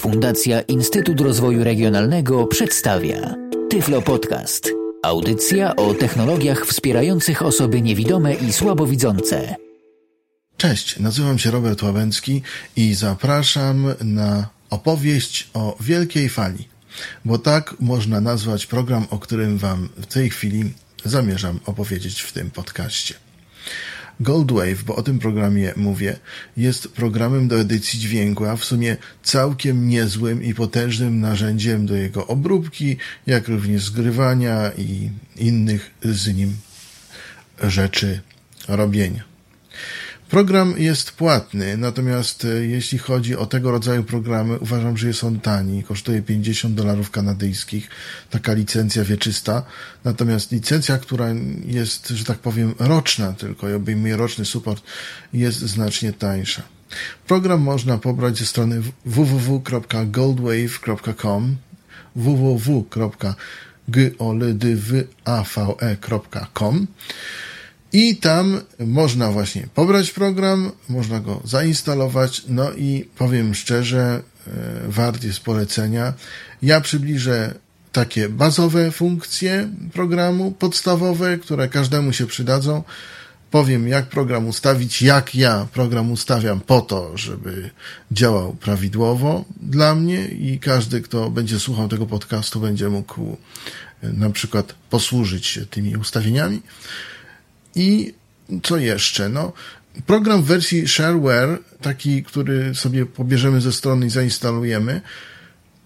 Fundacja Instytut Rozwoju Regionalnego przedstawia Tyflo Podcast. Audycja o technologiach wspierających osoby niewidome i słabowidzące. Cześć, nazywam się Robert Łabęcki i zapraszam na opowieść o wielkiej fali, bo tak można nazwać program, o którym Wam w tej chwili zamierzam opowiedzieć w tym podcaście. Goldwave, bo o tym programie mówię, jest programem do edycji dźwięku, a w sumie całkiem niezłym i potężnym narzędziem do jego obróbki, jak również zgrywania i innych z nim rzeczy robienia. Program jest płatny, natomiast e, jeśli chodzi o tego rodzaju programy, uważam, że jest on tani. Kosztuje 50 dolarów kanadyjskich, taka licencja wieczysta. Natomiast licencja, która jest, że tak powiem, roczna tylko i obejmuje roczny support, jest znacznie tańsza. Program można pobrać ze strony www.goldwave.com www.goldwave.com i tam można właśnie pobrać program, można go zainstalować, no i powiem szczerze, e, wart jest polecenia. Ja przybliżę takie bazowe funkcje programu, podstawowe, które każdemu się przydadzą. Powiem, jak program ustawić, jak ja program ustawiam po to, żeby działał prawidłowo dla mnie i każdy, kto będzie słuchał tego podcastu, będzie mógł e, na przykład posłużyć się tymi ustawieniami. I co jeszcze? No, program w wersji shareware, taki, który sobie pobierzemy ze strony i zainstalujemy,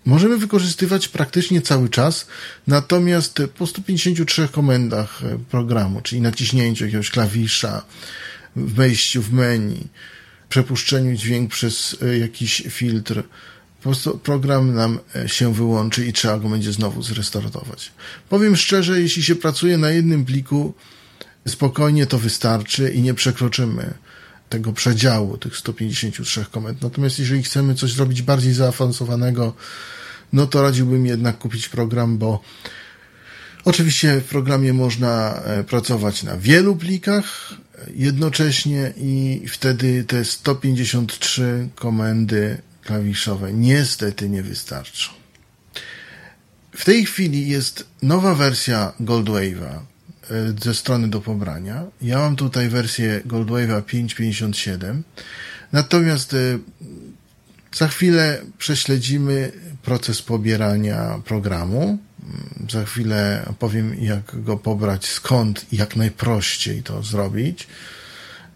możemy wykorzystywać praktycznie cały czas, natomiast po 153 komendach programu, czyli naciśnięciu jakiegoś klawisza, wejściu w menu, przepuszczeniu dźwięk przez e, jakiś filtr, po prostu program nam e, się wyłączy i trzeba go będzie znowu zrestartować. Powiem szczerze, jeśli się pracuje na jednym pliku, spokojnie to wystarczy i nie przekroczymy tego przedziału, tych 153 komend. Natomiast jeżeli chcemy coś zrobić bardziej zaawansowanego, no to radziłbym jednak kupić program, bo oczywiście w programie można e, pracować na wielu plikach jednocześnie i wtedy te 153 komendy klawiszowe niestety nie wystarczą. W tej chwili jest nowa wersja Goldwave'a, E, ze strony do pobrania. Ja mam tutaj wersję Goldwave'a 5.57. Natomiast e, za chwilę prześledzimy proces pobierania programu. Mm, za chwilę powiem, jak go pobrać, skąd i jak najprościej to zrobić.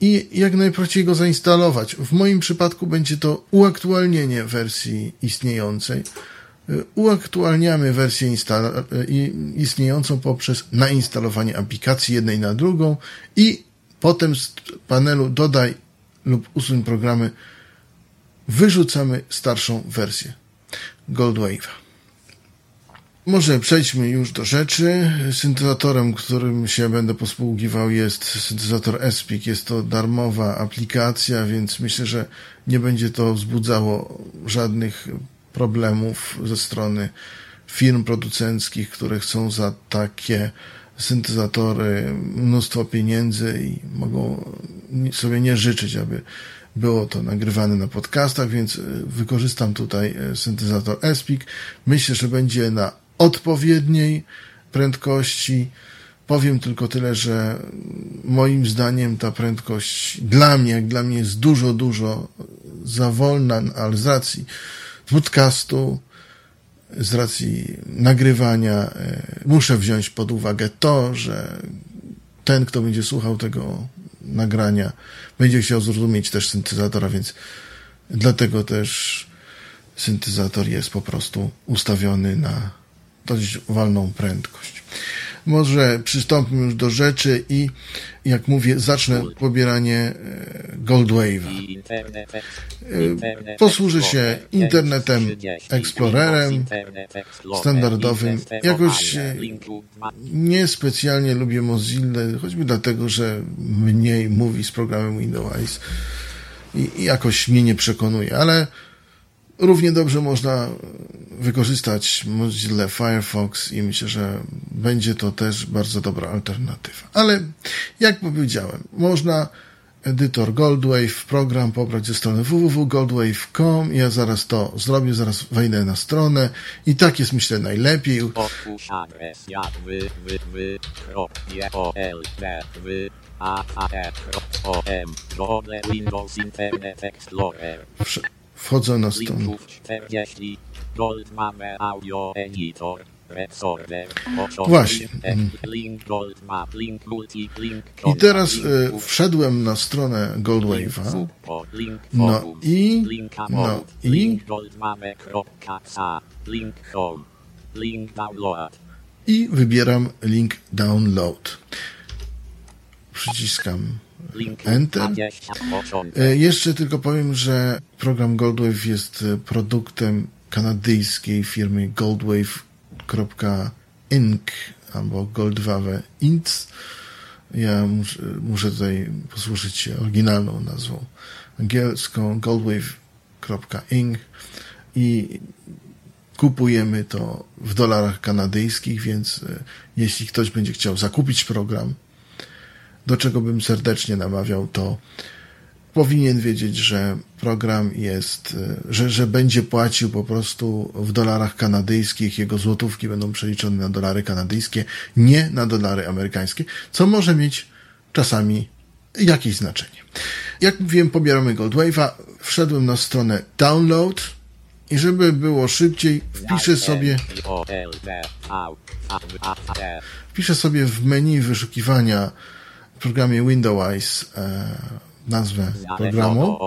I jak najprościej go zainstalować. W moim przypadku będzie to uaktualnienie wersji istniejącej uaktualniamy wersję istniejącą poprzez nainstalowanie aplikacji jednej na drugą i potem z panelu dodaj lub usuń programy wyrzucamy starszą wersję Goldwave'a. Może przejdźmy już do rzeczy. Syntezatorem, którym się będę posługiwał jest syntezator Espik. Jest to darmowa aplikacja, więc myślę, że nie będzie to wzbudzało żadnych problemów ze strony firm producenckich, które chcą za takie syntezatory mnóstwo pieniędzy i mogą sobie nie życzyć, aby było to nagrywane na podcastach, więc e, wykorzystam tutaj e, syntezator Espik. Myślę, że będzie na odpowiedniej prędkości. Powiem tylko tyle, że moim zdaniem ta prędkość dla mnie, jak dla mnie jest dużo, dużo za wolna, ale z racji podcastu, z racji nagrywania, e, muszę wziąć pod uwagę to, że ten, kto będzie słuchał tego nagrania, będzie chciał zrozumieć też syntezatora, więc dlatego też syntezator jest po prostu ustawiony na dość walną prędkość. Może przystąpmy już do rzeczy i, jak mówię, zacznę pobieranie e, Goldwave'a. Posłużę się internetem Explorerem standardowym. Jakoś e, niespecjalnie lubię Mozilla, choćby dlatego, że mniej mówi z programem Windows i jakoś mnie nie przekonuje, ale Równie dobrze można wykorzystać Mozilla Firefox i myślę, że będzie to też bardzo dobra alternatywa. Ale jak powiedziałem, można edytor Goldwave, program pobrać ze strony www.goldwave.com. Ja zaraz to zrobię, zaraz wejdę na stronę i tak jest myślę najlepiej. Otwórz adres jak wy, wy, wy, krop, je, o, l, b, wy, a, a, krop, o, m, Google, Windows, Internet Explorer, Wchodzę na stronę. linków 40, Gold mamy audio editor, Resorder, początek, Właśnie. multi, link I teraz e, wszedłem na stronę Goldwave'a. No i- no i- i wybieram link download. Przyciskam Enter. 20, początek. E, Jeszcze tylko powiem, że program Goldwave jest e, produktem kanadyjskiej firmy goldwave.inc albo Goldwave Inc. Ja muszę, muszę tutaj posłużyć się oryginalną nazwą angielską goldwave.inc i kupujemy to w dolarach kanadyjskich, więc e, jeśli ktoś będzie chciał zakupić program, do czego bym serdecznie namawiał, to powinien wiedzieć, że program jest, e, że, że będzie płacił po prostu w dolarach kanadyjskich, jego złotówki będą przeliczone na dolary kanadyjskie, nie na dolary amerykańskie, co może mieć czasami jakieś znaczenie. Jak mówiłem, pobieramy Goldwave'a, wszedłem na stronę download i żeby było szybciej, wpiszę sobie. Wpiszę sobie w menu wyszukiwania w programie Windows e, nazwę programu.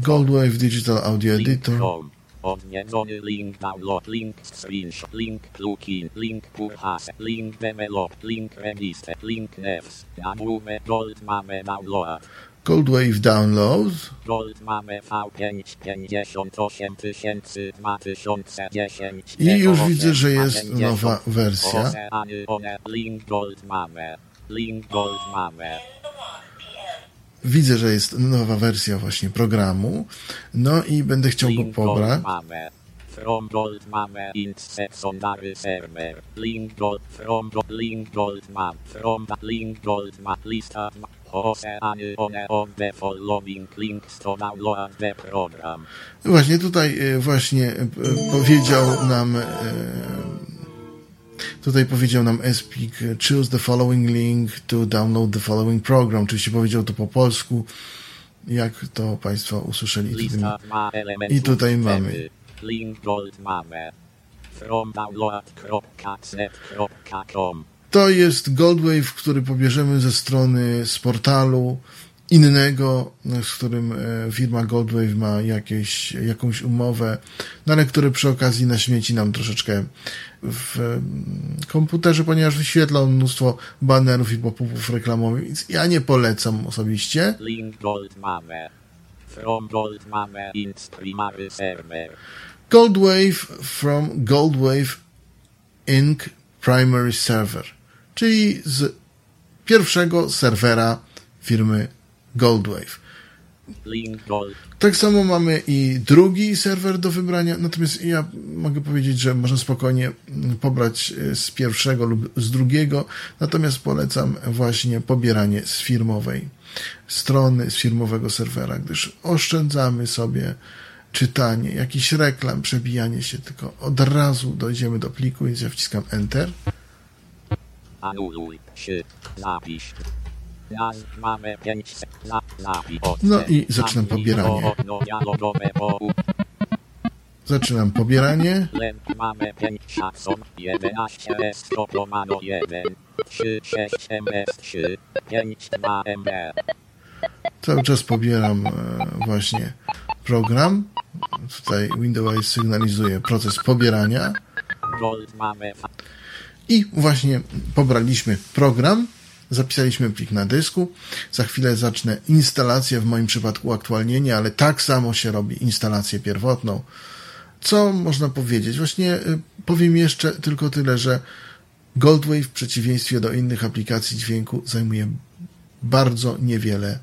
Goldwave Digital Audio Editor. home. Odwiedzony link download. Link screenshot. Link plugin. Link purchase. Link develop. Link register. Link nevs. Nagłówek gold mamy download. Goldwave Download. Gold mamy V5 58 tysięcy 2010. I już widzę, że jest nowa wersja. Oceany one link gold mamy. Link gold mamy. Widzę, że jest nowa wersja właśnie programu. No i będę chciał go pobrać. From gold mamy server. Link gold from gold link gold mam. From link gold ma lista program. Właśnie tutaj e, właśnie e, powiedział nam e, tutaj powiedział nam Espik choose the following link to download the following program. Oczywiście powiedział to po polsku, jak to Państwo usłyszeli. I tutaj mamy. Link gold mamy. From download.cnet.com To jest Goldwave, który pobierzemy ze strony z portalu innego, z którym e, firma Goldwave ma jakieś, jakąś umowę, no ale który przy okazji naśmieci nam troszeczkę w em, komputerze, ponieważ wyświetla on mnóstwo banerów i pop-upów reklamowych, więc ja nie polecam osobiście. Link. From int primary server. Goldwave from Goldwave Inc. Primary Server, czyli z pierwszego serwera firmy Goldwave. Tak samo mamy i drugi serwer do wybrania, natomiast ja mogę powiedzieć, że można spokojnie pobrać e, z pierwszego lub z drugiego, natomiast polecam właśnie pobieranie z firmowej strony, z firmowego serwera, gdyż oszczędzamy sobie czytanie, jakiś reklam, przebijanie się, tylko od razu dojdziemy do pliku, więc ja wciskam Enter. Anuluj się. Zapisz. Naz mamy 5 sek. Za, zapisz. No i zaczynam pobieranie. Zaczynam pobieranie. Mamy 5 szacun, 11 S komando 1, 3 6 MS 3, 5 2 MB. Cały czas pobieram e, właśnie program. Tutaj Windows sygnalizuje proces pobierania. Gold mamy I właśnie pobraliśmy program, zapisaliśmy plik na dysku. Za chwilę zacznę instalację, w moim przypadku aktualnienie, ale tak samo się robi instalację pierwotną. Co można powiedzieć? Właśnie y, powiem jeszcze tylko tyle, że Goldwave w przeciwieństwie do innych aplikacji dźwięku zajmuje bardzo niewiele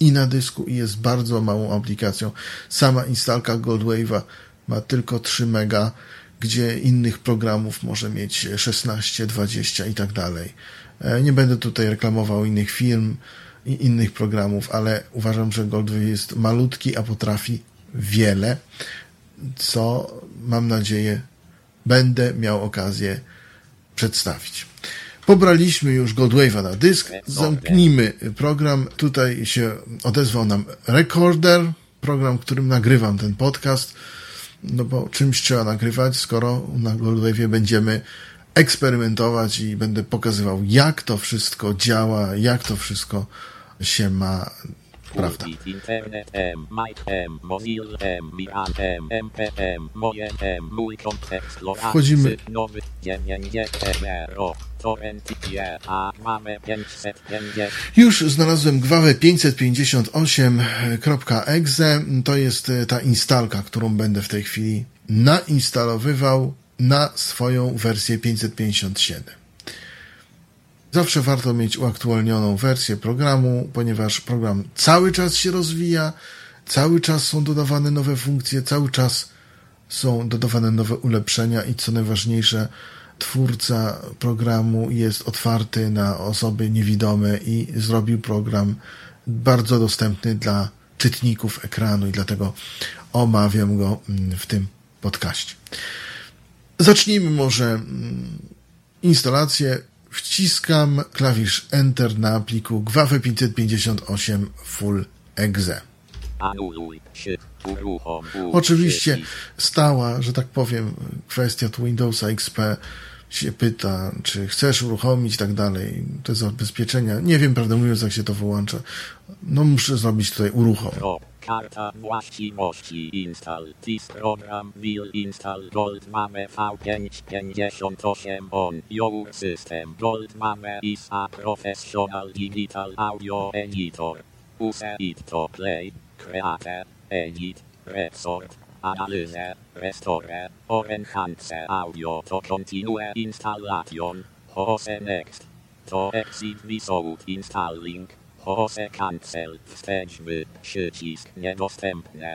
i na dysku i jest bardzo małą aplikacją. Sama instalka Goldwave'a ma tylko 3 mega, gdzie innych programów może mieć 16, 20 i tak dalej. E, nie będę tutaj reklamował innych firm i innych programów, ale uważam, że Goldwave jest malutki, a potrafi wiele, co mam nadzieję będę miał okazję przedstawić. Pobraliśmy już Goldwave'a na dysk, zamknijmy program. Tutaj się odezwał nam Recorder, program, którym nagrywam ten podcast, no bo czymś trzeba nagrywać, skoro na Goldwave'ie będziemy eksperymentować i będę pokazywał, jak to wszystko działa, jak to wszystko się ma Prawda. Wchodzimy. nowy, 90 MRO, torrent a mamy 550. Już znalazłem gwawę 558.exe. To jest e, ta instalka, którą będę w tej chwili nainstalowywał na swoją wersję 557. Zawsze warto mieć uaktualnioną wersję programu, ponieważ program cały czas się rozwija, cały czas są dodawane nowe funkcje, cały czas są dodawane nowe ulepszenia i co najważniejsze, twórca programu jest otwarty na osoby niewidome i zrobił program bardzo dostępny dla czytników ekranu i dlatego omawiam go mm, w tym podcaście. Zacznijmy może mm, instalację wciskam klawisz Enter na pliku GWAFE 558 Full Exe. Oczywiście stała, że tak powiem, kwestia tu Windowsa XP się pyta, czy chcesz uruchomić i tak dalej. To jest zabezpieczenia. Nie wiem, prawdę mówiąc, jak się to wyłącza. No muszę zrobić tutaj uruchom. Karta właściwości install this program will install Gold Mame V558 on your system. Gold Mame is a professional digital audio editor. Use it to play, create, edit, resort, analyze, restore, or enhance audio to continue installation. Hose next. To exit without installing. Hose cancel. Przycisk.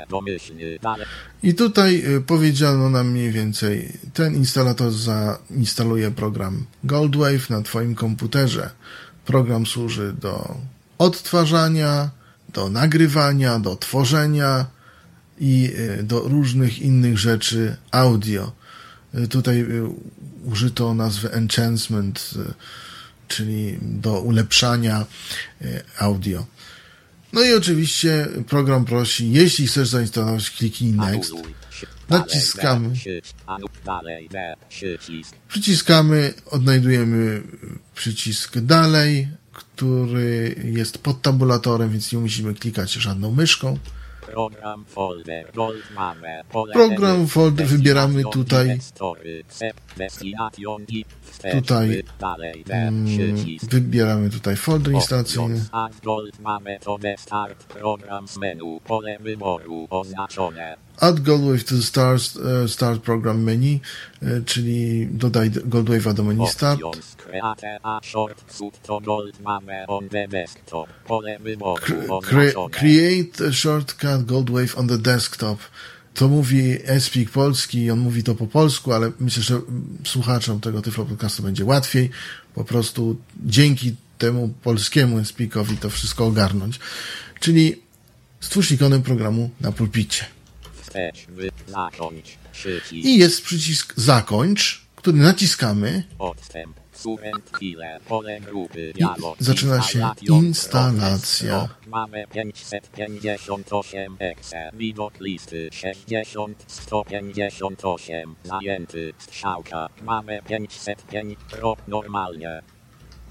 Domyślny dalej. I tutaj y, powiedziano nam mniej więcej, ten instalator zainstaluje program Goldwave na Twoim komputerze. Program służy do odtwarzania, do nagrywania, do tworzenia i y, do różnych innych rzeczy audio. Y, tutaj użyto nazwy enhancement czyli do ulepszania e, audio. No i oczywiście program prosi, jeśli chcesz zainstalować, kliknij Next. Naciskamy. Przyciskamy, odnajdujemy przycisk dalej, który jest pod tabulatorem, więc nie musimy klikać żadną myszką. Program folder, Program folder wybieramy tutaj. Tutaj mm, wybieramy tutaj folder instalacyjny. Add Goldwave to start, uh, start program menu, uh, czyli dodaj Goldwave'a do menu start. create a shortcut Goldwave on the desktop. To mówi Espik polski, on mówi to po polsku, ale myślę, że słuchaczom tego Tyflo podcastu będzie łatwiej po prostu dzięki temu polskiemu Espikowi to wszystko ogarnąć. Czyli stwórz ikonę programu na pulpicie. I jest przycisk zakończ, który naciskamy. I zaczyna się instalacja. Mamy 558 exe, widok listy 60, 158, zajęty, strzałka, mamy 505, pro, normalnie.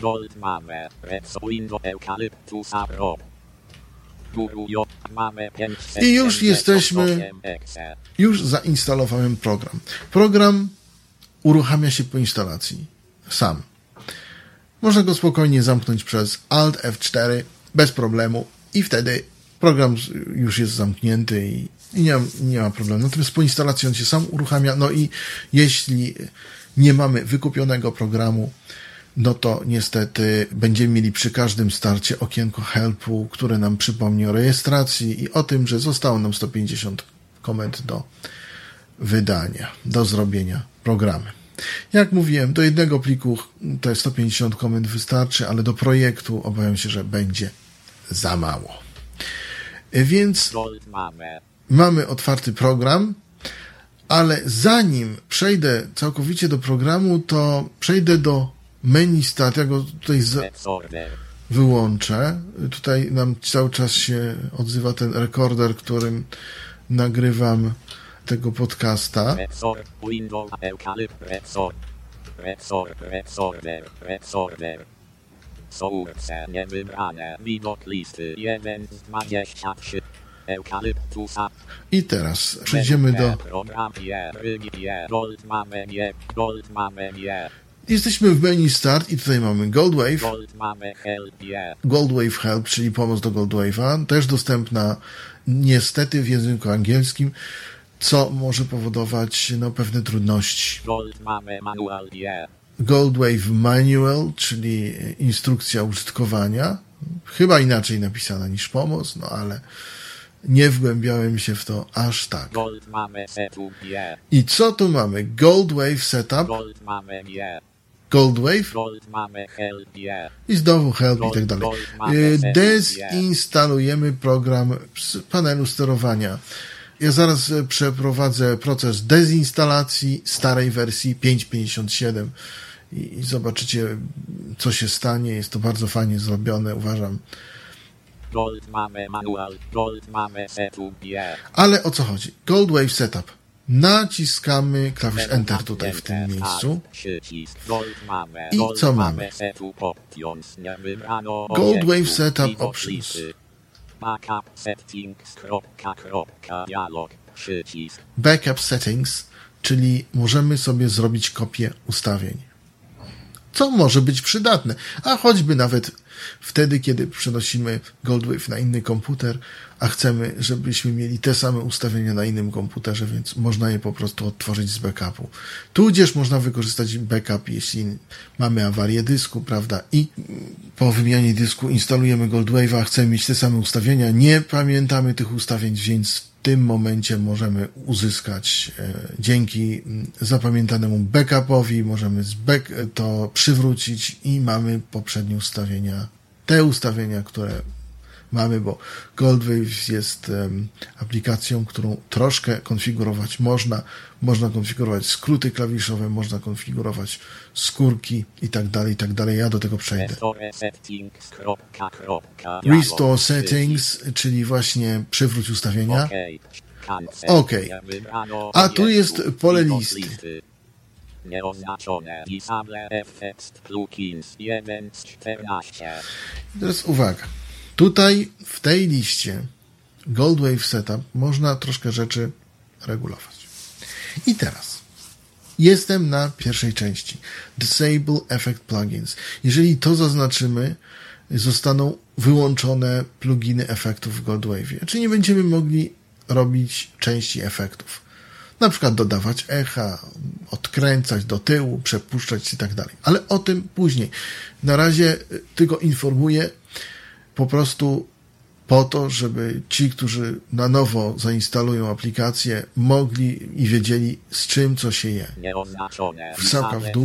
Gold mamy, Red Window Eucalyptus Pro. I już jesteśmy, już zainstalowałem program. Program uruchamia się po instalacji sam. Można go spokojnie zamknąć przez Alt F4 bez problemu i wtedy program już jest zamknięty i, i nie, nie ma problemu. Natomiast po instalacji on się sam uruchamia. No i jeśli nie mamy wykupionego programu, no to niestety będziemy mieli przy każdym starcie okienko helpu, które nam przypomni o rejestracji i o tym, że zostało nam 150 komend do wydania, do zrobienia programy. Jak mówiłem, do jednego pliku te 150 komend wystarczy, ale do projektu obawiam się, że będzie za mało. Więc mamy. mamy otwarty program, ale zanim przejdę całkowicie do programu, to przejdę do menu start. Ja go tutaj wyłączę. Tutaj nam cały czas się odzywa ten rekorder, którym nagrywam tego podcasta. Source niewybrane, widok listy 1 z 23. Eukalyptusa. I teraz przejdziemy do. Jesteśmy w menu start i tutaj mamy Goldwave. gold mamy help je. Goldwave Help, czyli pomoc do Goldwave'a, też dostępna niestety w języku angielskim, co może powodować no, pewne trudności. Gold mamy manual je. Goldwave Manual, czyli instrukcja użytkowania, chyba inaczej napisana niż pomoc, no ale nie wgłębiałem się w to aż tak. Gold mamy setup je. I co tu mamy? Goldwave Setup, Gold mamy je. Goldwave Gold mamy help je. i znowu help i tak dalej. Y, Dezinstalujemy program z panelu sterowania. Ja zaraz e, przeprowadzę proces dezinstalacji starej wersji 5.57 i, zobaczycie, co się stanie. Jest to bardzo fajnie zrobione, uważam. Gold mamy manual. Gold mamy setup je. Ale o co chodzi? Goldwave Setup. Naciskamy klawisz Enter tutaj w tym miejscu. Gold. I Gold co mamy? Wybrano Goldwave obiektu. Setup Options. Backup settings. Dialog. Backup Settings, czyli możemy sobie zrobić kopię ustawień. Co może być przydatne, a choćby nawet wtedy, kiedy przenosimy Goldwave na inny komputer, a chcemy, żebyśmy mieli te same ustawienia na innym komputerze, więc można je po prostu odtworzyć z backupu. Tudzież można wykorzystać backup, jeśli mamy awarię dysku, prawda, i po wymianie dysku instalujemy Goldwave'a, chcemy mieć te same ustawienia, nie pamiętamy tych ustawień, więc w tym momencie możemy uzyskać e, dzięki mm, zapamiętanemu backupowi, możemy to przywrócić i mamy poprzednie ustawienia, te ustawienia, które mamy, bo Goldwave jest em, aplikacją, którą troszkę konfigurować można. Można konfigurować skróty klawiszowe, można konfigurować skórki i tak dalej, i tak dalej. Ja do tego przejdę. Restore settings. Kropka, kropka, dialog. Restore settings, czyli właśnie przywróć ustawienia. Wybrano A tu jest pole listy. Nieoznaczone. Disable effects plugins 1 z 14. I teraz uwaga. Tutaj w tej liście Goldwave Setup można troszkę rzeczy regulować. I teraz jestem na pierwszej części. Disable Effect Plugins. Jeżeli to zaznaczymy, zostaną wyłączone pluginy efektów w Goldwave. Czyli nie będziemy mogli robić części efektów. Na przykład dodawać echa, odkręcać do tyłu, przepuszczać i tak dalej. Ale o tym później. Na razie y, tylko informuję po prostu po to, żeby ci, którzy na nowo zainstalują aplikację, mogli i wiedzieli z czym co się je. Wsałka w dół.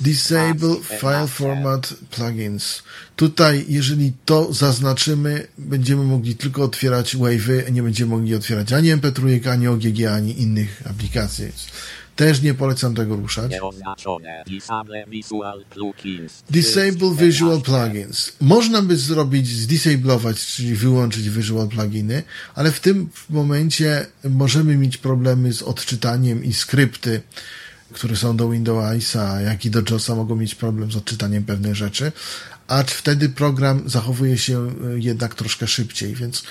Disable File 14. Format Plugins. Tutaj, jeżeli to zaznaczymy, będziemy mogli tylko otwierać wave'y, nie będziemy mogli otwierać ani MP3, ani OGG, ani innych aplikacji. Też nie polecam tego ruszać. Nieoznaczone. Disable visual plugins. Disable Visual Plugins. Można by zrobić, zdisablować, czyli wyłączyć Visual Pluginy, ale w tym momencie możemy mieć problemy z odczytaniem i skrypty, które są do Windowsa, jak i do JOSa mogą mieć problem z odczytaniem pewnych rzeczy, acz wtedy program zachowuje się y, jednak troszkę szybciej, więc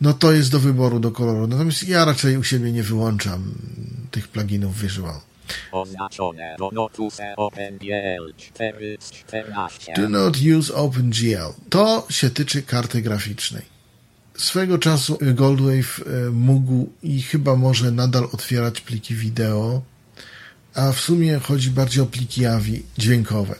no to jest do wyboru, do koloru. Natomiast ja raczej u siebie nie wyłączam tych pluginów Visual. Oznaczone. Do notuse OpenGL 4 z 14. Do not use OpenGL. To się tyczy karty graficznej. Swego czasu Goldwave e, mógł i chyba może nadal otwierać pliki wideo a w sumie chodzi bardziej o pliki AVI dźwiękowe.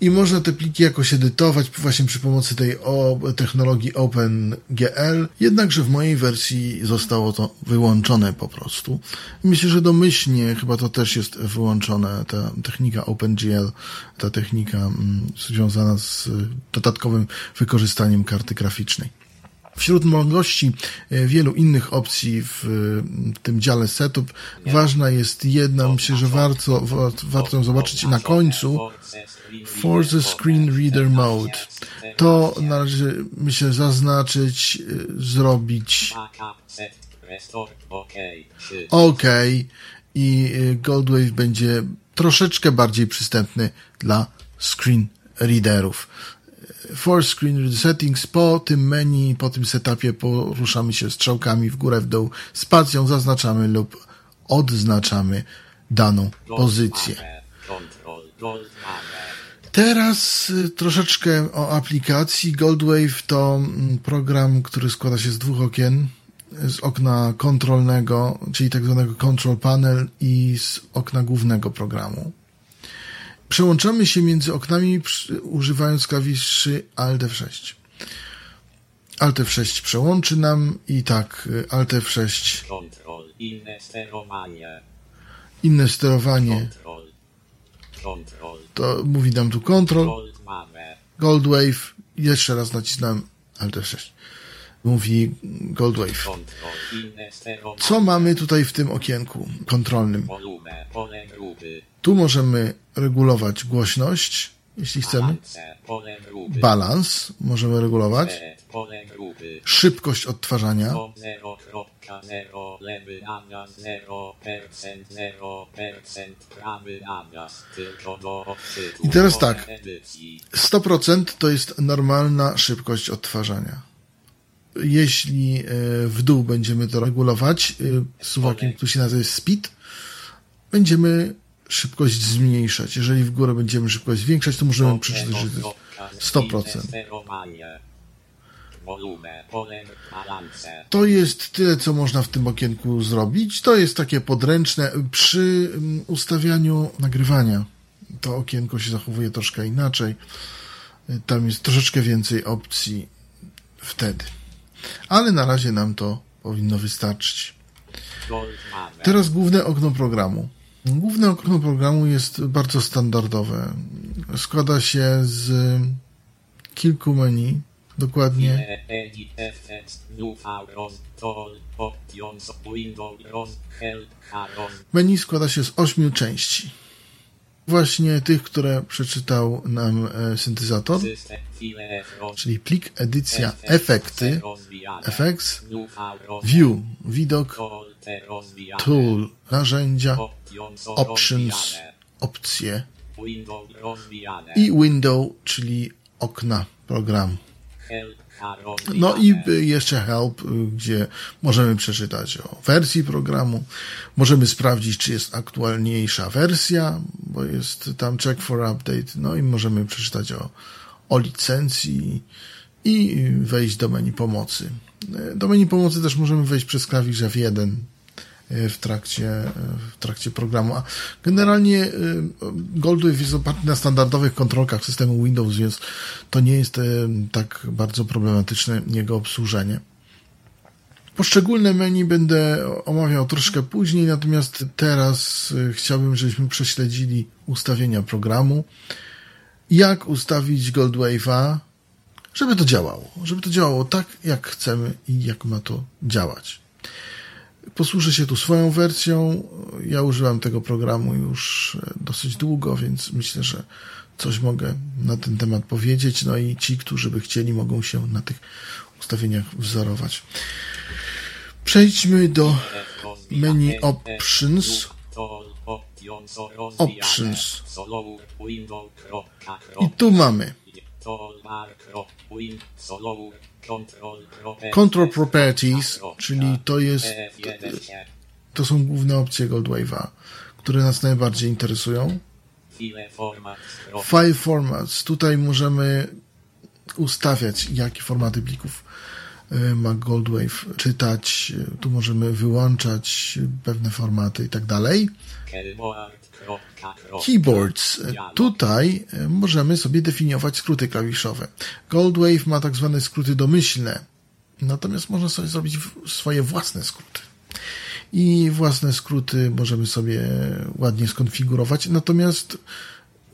I można te pliki jakoś edytować właśnie przy pomocy tej o, technologii OpenGL, jednakże w mojej wersji zostało to wyłączone po prostu. Myślę, że domyślnie chyba to też jest wyłączone, ta technika OpenGL, ta technika mm, związana z dodatkowym wykorzystaniem karty graficznej. Wśród możliwości e, wielu innych opcji w tym dziale setup ważna jest jedna, myślę, że warto, warto zobaczyć na końcu. Force Screen Reader Mode. To należy, myślę, zaznaczyć, e, zrobić OK i e, Goldwave będzie troszeczkę bardziej przystępny dla screen readerów. Force Screen Settings. Po tym menu, po tym setupie poruszamy się strzałkami w górę, w dół, spacją zaznaczamy lub odznaczamy daną pozycję. Teraz y, troszeczkę o aplikacji. Goldwave to mm, program, który składa się z dwóch okien. Z okna kontrolnego, czyli tak zwanego control panel i z okna głównego programu. Przełączamy się między oknami używając klawiszy Alt F6. Alt F6 przełączy nam i tak Alt F6 Control, inne sterowanie. Inne sterowanie. Control. Control. To mówi nam tu Control. Gold Wave. Jeszcze raz nacisnąłem Alt F6. Mówi Gold Wave. Co mamy tutaj w tym okienku kontrolnym? Volume, pole. Tu możemy regulować głośność, jeśli chcemy. Balans możemy regulować. Gruby. Szybkość odtwarzania. Tom 0.0 lewy nawias 0% 0% prawy nawias tylko do odczytu. I teraz tak. Edycji. 100% to jest normalna szybkość odtwarzania. Jeśli e, w dół będziemy to regulować e, suwakiem, który się nazywa speed, będziemy szybkość zmniejszać. Jeżeli w górę będziemy szybkość zwiększać, to możemy przeczytać, że to jest 100%. Sterowanie. Volume, pole balance. To jest tyle, co można w tym okienku zrobić. To jest takie podręczne. Przy mm, ustawianiu nagrywania to okienko się zachowuje troszkę inaczej. Tam jest troszeczkę więcej opcji wtedy. Ale na razie nam to powinno wystarczyć. Teraz główne okno programu. Główne okno programu jest bardzo standardowe. Składa się z kilku menu, dokładnie. Menu składa się z ośmiu części. Właśnie tych, które przeczytał nam e, syntezator, czyli plik, edycja, efekty, effects, view, widok, tool, narzędzia, Options, opcje. I window, czyli okna programu. No i y, jeszcze help, y, gdzie możemy przeczytać o wersji programu, możemy sprawdzić, czy jest aktualniejsza wersja, bo jest tam check for update, no i możemy przeczytać o, o licencji i wejść do menu pomocy. Y, Do menu pomocy też możemy wejść przez klawisz F1 y, w trakcie, y, w trakcie programu. A generalnie y, Goldwave jest oparty na standardowych kontrolkach systemu Windows, więc to nie jest y, tak bardzo problematyczne jego obsłużenie. Poszczególne menu będę omawiał troszkę później, natomiast teraz y, chciałbym, żebyśmy prześledzili ustawienia programu. Jak ustawić Goldwave'a, żeby to działało. Żeby to działało tak, jak chcemy i jak ma to działać. Posłużę się tu swoją wersją. Ja używam tego programu już e, dosyć długo, więc myślę, że coś mogę na ten temat powiedzieć. No i ci, którzy by chcieli, mogą się na tych ustawieniach wzorować. Przejdźmy do menu Options. Options. I tu mamy Control Properties, czyli to jest to są główne opcje Goldwave'a, które nas najbardziej interesują. File formats. Tutaj możemy ustawiać, jakie formaty plików e, ma Goldwave czytać, e, tu możemy wyłączać pewne formaty i tak dalej. Keyboards. Tutaj e, możemy sobie definiować skróty klawiszowe. Goldwave ma tak zwane skróty domyślne, natomiast można sobie zrobić swoje własne skróty. I własne skróty możemy sobie ładnie skonfigurować. Natomiast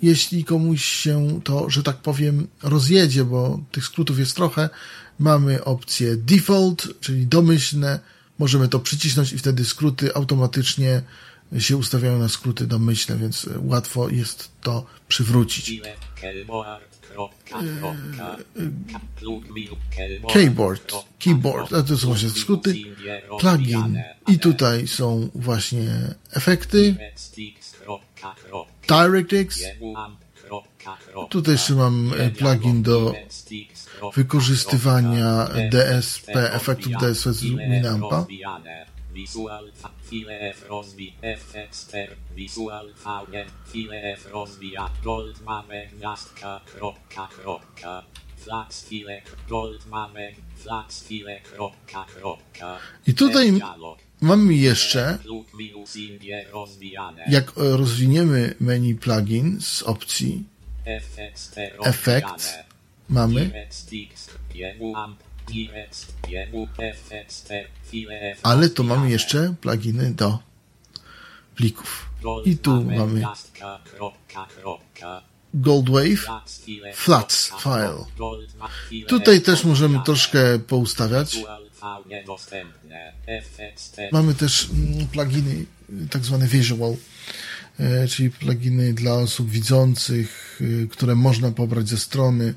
jeśli komuś się to, że tak powiem, rozjedzie, bo tych skrótów jest trochę, mamy opcję default, czyli domyślne. Możemy to przycisnąć i wtedy skróty automatycznie się ustawiają na skróty domyślne, więc łatwo jest to przywrócić. Keyboard, keyboard, a to są właśnie skróty, plugin i tutaj są właśnie efekty, DirectX, tutaj jeszcze mam plugin do wykorzystywania DSP, efektów DSP z Winampa. File F Visual file F rozwija Gold mamy gwiazdka kropka kropka. Flax file Gold mamy Flax kropka kropka. I tutaj mamy jeszcze jak rozwiniemy menu plugin z opcji Effect mamy ale tu mamy jeszcze pluginy do plików. I tu mamy Goldwave Flats File. Tutaj też możemy troszkę poustawiać. Mamy też mm, pluginy tak zwane visual, e, czyli pluginy dla osób widzących, e, które można pobrać ze strony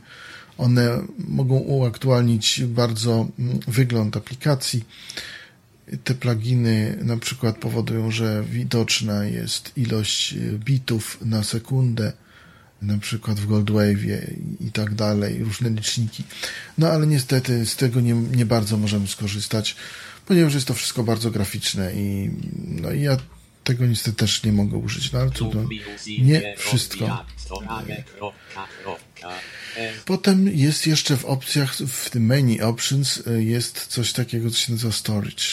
one mogą uaktualnić bardzo mm, wygląd aplikacji. Te pluginy na przykład powodują, że widoczna jest ilość e, bitów na sekundę, na przykład w Goldwave'ie i tak dalej, różne liczniki. No ale niestety z tego nie, nie bardzo możemy skorzystać, ponieważ jest to wszystko bardzo graficzne i, no i ja tego niestety też nie mogę użyć. No ale cudem, nie wszystko. Potem jest jeszcze w opcjach, w tym menu options e, jest coś takiego, co się nazywa storage.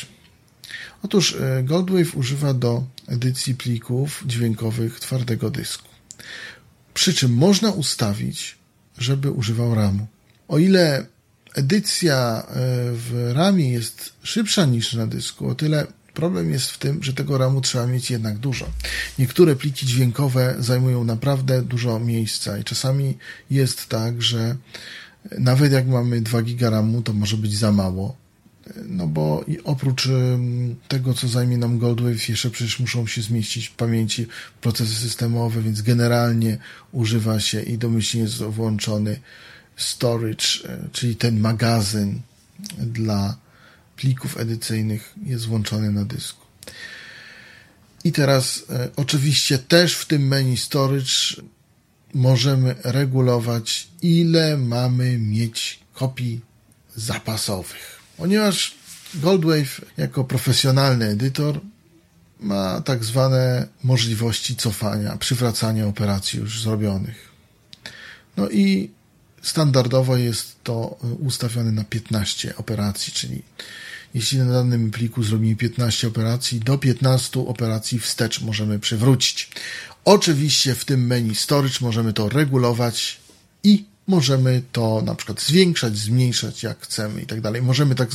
Otóż e, Goldwave używa do edycji plików dźwiękowych twardego dysku. Przy czym można ustawić, żeby używał RAMu. O ile edycja e, w RAMie jest szybsza niż na dysku, o tyle Problem jest w tym, że tego RAMu trzeba mieć jednak dużo. Niektóre pliki dźwiękowe zajmują naprawdę dużo miejsca i czasami jest tak, że nawet jak mamy 2 giga RAMu, to może być za mało. No bo oprócz tego, co zajmie nam Goldwave, jeszcze przecież muszą się zmieścić w pamięci procesy systemowe, więc generalnie używa się i domyślnie jest włączony storage, e, czyli ten magazyn dla plików edycyjnych jest włączony na dysku. I teraz e, oczywiście też w tym menu storage możemy regulować, ile mamy mieć kopii zapasowych. Ponieważ Goldwave jako profesjonalny edytor ma tak zwane możliwości cofania, przywracania operacji już zrobionych. No i standardowo jest to ustawione na 15 operacji, czyli jeśli na danym pliku zrobimy 15 operacji, do 15 operacji wstecz możemy przywrócić. Oczywiście w tym menu storage możemy to regulować i możemy to na przykład zwiększać, zmniejszać jak chcemy i tak dalej. Możemy tak,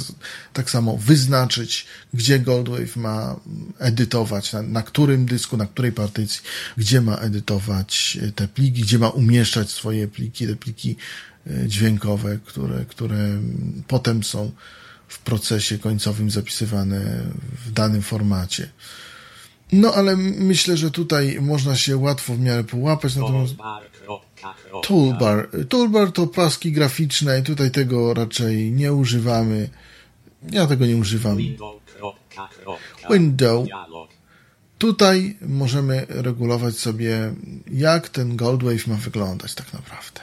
tak samo wyznaczyć, gdzie Goldwave ma edytować, na, na którym dysku, na której partycji, gdzie ma edytować te pliki, gdzie ma umieszczać swoje pliki, te pliki e, dźwiękowe, które, które potem są w procesie końcowym zapisywane w danym formacie. No ale myślę, że tutaj można się łatwo w miarę połapać. Natomiast toolbar. Toolbar to paski graficzne i tutaj tego raczej nie używamy. Ja tego nie używam. Window. Tutaj możemy regulować sobie, jak ten Goldwave ma wyglądać tak naprawdę.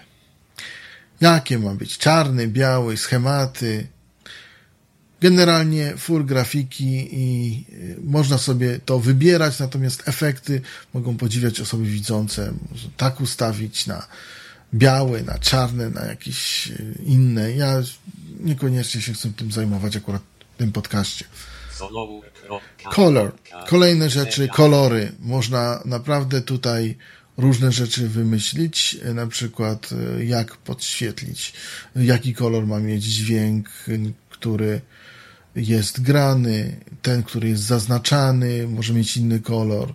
Jakie ma być czarny, biały, schematy, Generalnie full grafiki i y, można sobie to wybierać, natomiast efekty mogą podziwiać osoby widzące. Można tak ustawić na białe, na czarne, na jakieś y, inne. Ja niekoniecznie się chcę tym zajmować akurat w tym podcaście. Color. Kolejne rzeczy, kolory. Można naprawdę tutaj różne rzeczy wymyślić, e, na przykład jak podświetlić, jaki kolor ma mieć dźwięk, który jest grany, ten, który jest zaznaczany, może mieć inny kolor,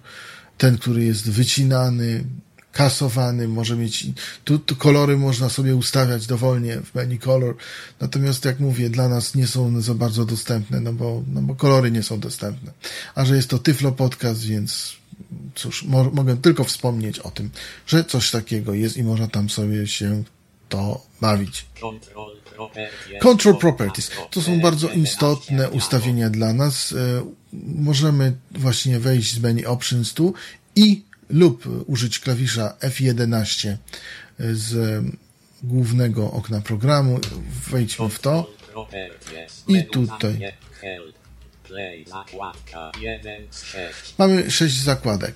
ten, który jest wycinany, kasowany, może mieć, tu, tu kolory można sobie ustawiać dowolnie w menu color, natomiast jak mówię, dla nas nie są one za bardzo dostępne, no bo, no bo kolory nie są dostępne. A że jest to Tyflo Podcast, więc cóż, mo mogę tylko wspomnieć o tym, że coś takiego jest i można tam sobie się to bawić. Control properties. To są bardzo istotne ustawienia dla nas. E, Możemy właśnie wejść z menu Options tu i lub użyć klawisza F11 z głównego okna programu. Wejdźmy w to. I tutaj. zamknięte. Help. Play zakładka 1 z 6. Mamy sześć zakładek.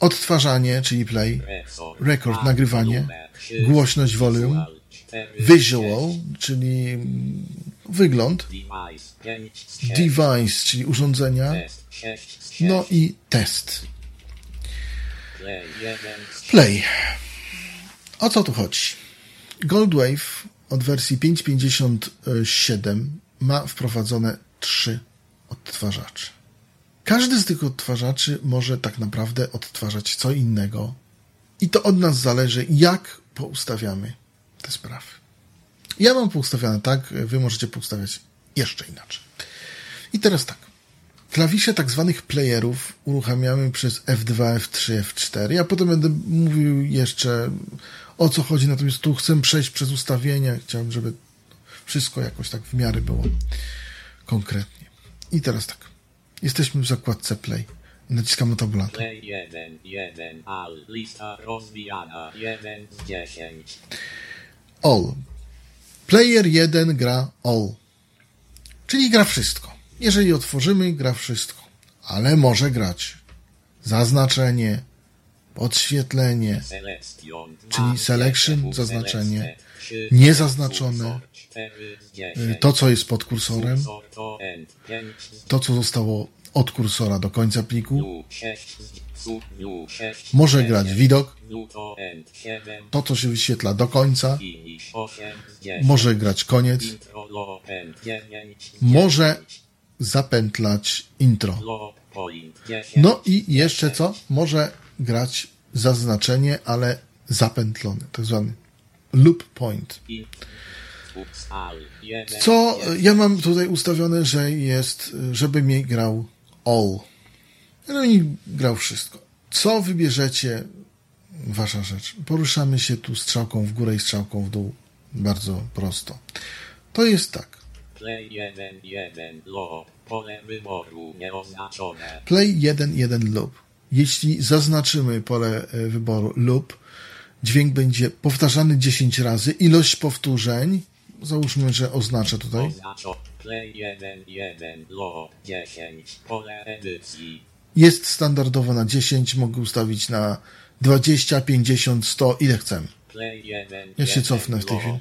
Odtwarzanie, czyli play, A, nagrywanie, głośność, volume, visual, czyli wygląd, Device 5 z 6. device, czyli urządzenia, Test 6 z 6. no i test. Play 1 z Play. O co tu chodzi? Goldwave od wersji 5.57 ma wprowadzone trzy odtwarzacze. Każdy z tych odtwarzaczy może tak naprawdę odtwarzać co innego i to od nas zależy, jak poustawiamy te sprawy. Ja mam poustawiane tak, wy możecie poustawiać jeszcze inaczej. I teraz tak. Klawisze tak zwanych playerów uruchamiamy przez F2, F3, F4. Ja potem będę mówił jeszcze o co chodzi, natomiast tu chcę przejść przez ustawienia. Chciałem, żeby wszystko jakoś tak w miarę było konkretnie. I teraz tak. Jesteśmy w zakładce Play. I naciskamy tabulator. Play 1, 1, al, lista rozwijana, 1 z 10. All. Player 1 gra all. Czyli gra wszystko. Jeżeli otworzymy, gra wszystko. Ale może grać zaznaczenie, podświetlenie, Selection, Czyli selection, zaznaczenie, niezaznaczone, y, to co jest pod kursorem, to co zostało od kursora do końca pliku, może grać widok, to co się wyświetla do końca, może grać koniec, może zapętlać intro. No i jeszcze co? Może grać zaznaczenie, ale zapętlone, tak zwany loop point. Co ja mam tutaj ustawione, że jest, żeby mi grał all. No i grał wszystko. Co wybierzecie, wasza rzecz. Poruszamy się tu strzałką w górę i strzałką w dół. Bardzo prosto. To jest tak. Play 1, 1, lo, pole wyboru nieoznaczone. Play 1.1 loop. Jeśli zaznaczymy pole e, wyboru loop, dźwięk będzie powtarzany 10 razy. Ilość powtórzeń, załóżmy, że oznacza tutaj, Oznaczo, play 1, 1, lo, 10, pole edycji. jest standardowo na 10, mogę ustawić na 20, 50, 100, ile 1, Ja się 1, cofnę w tej chwili.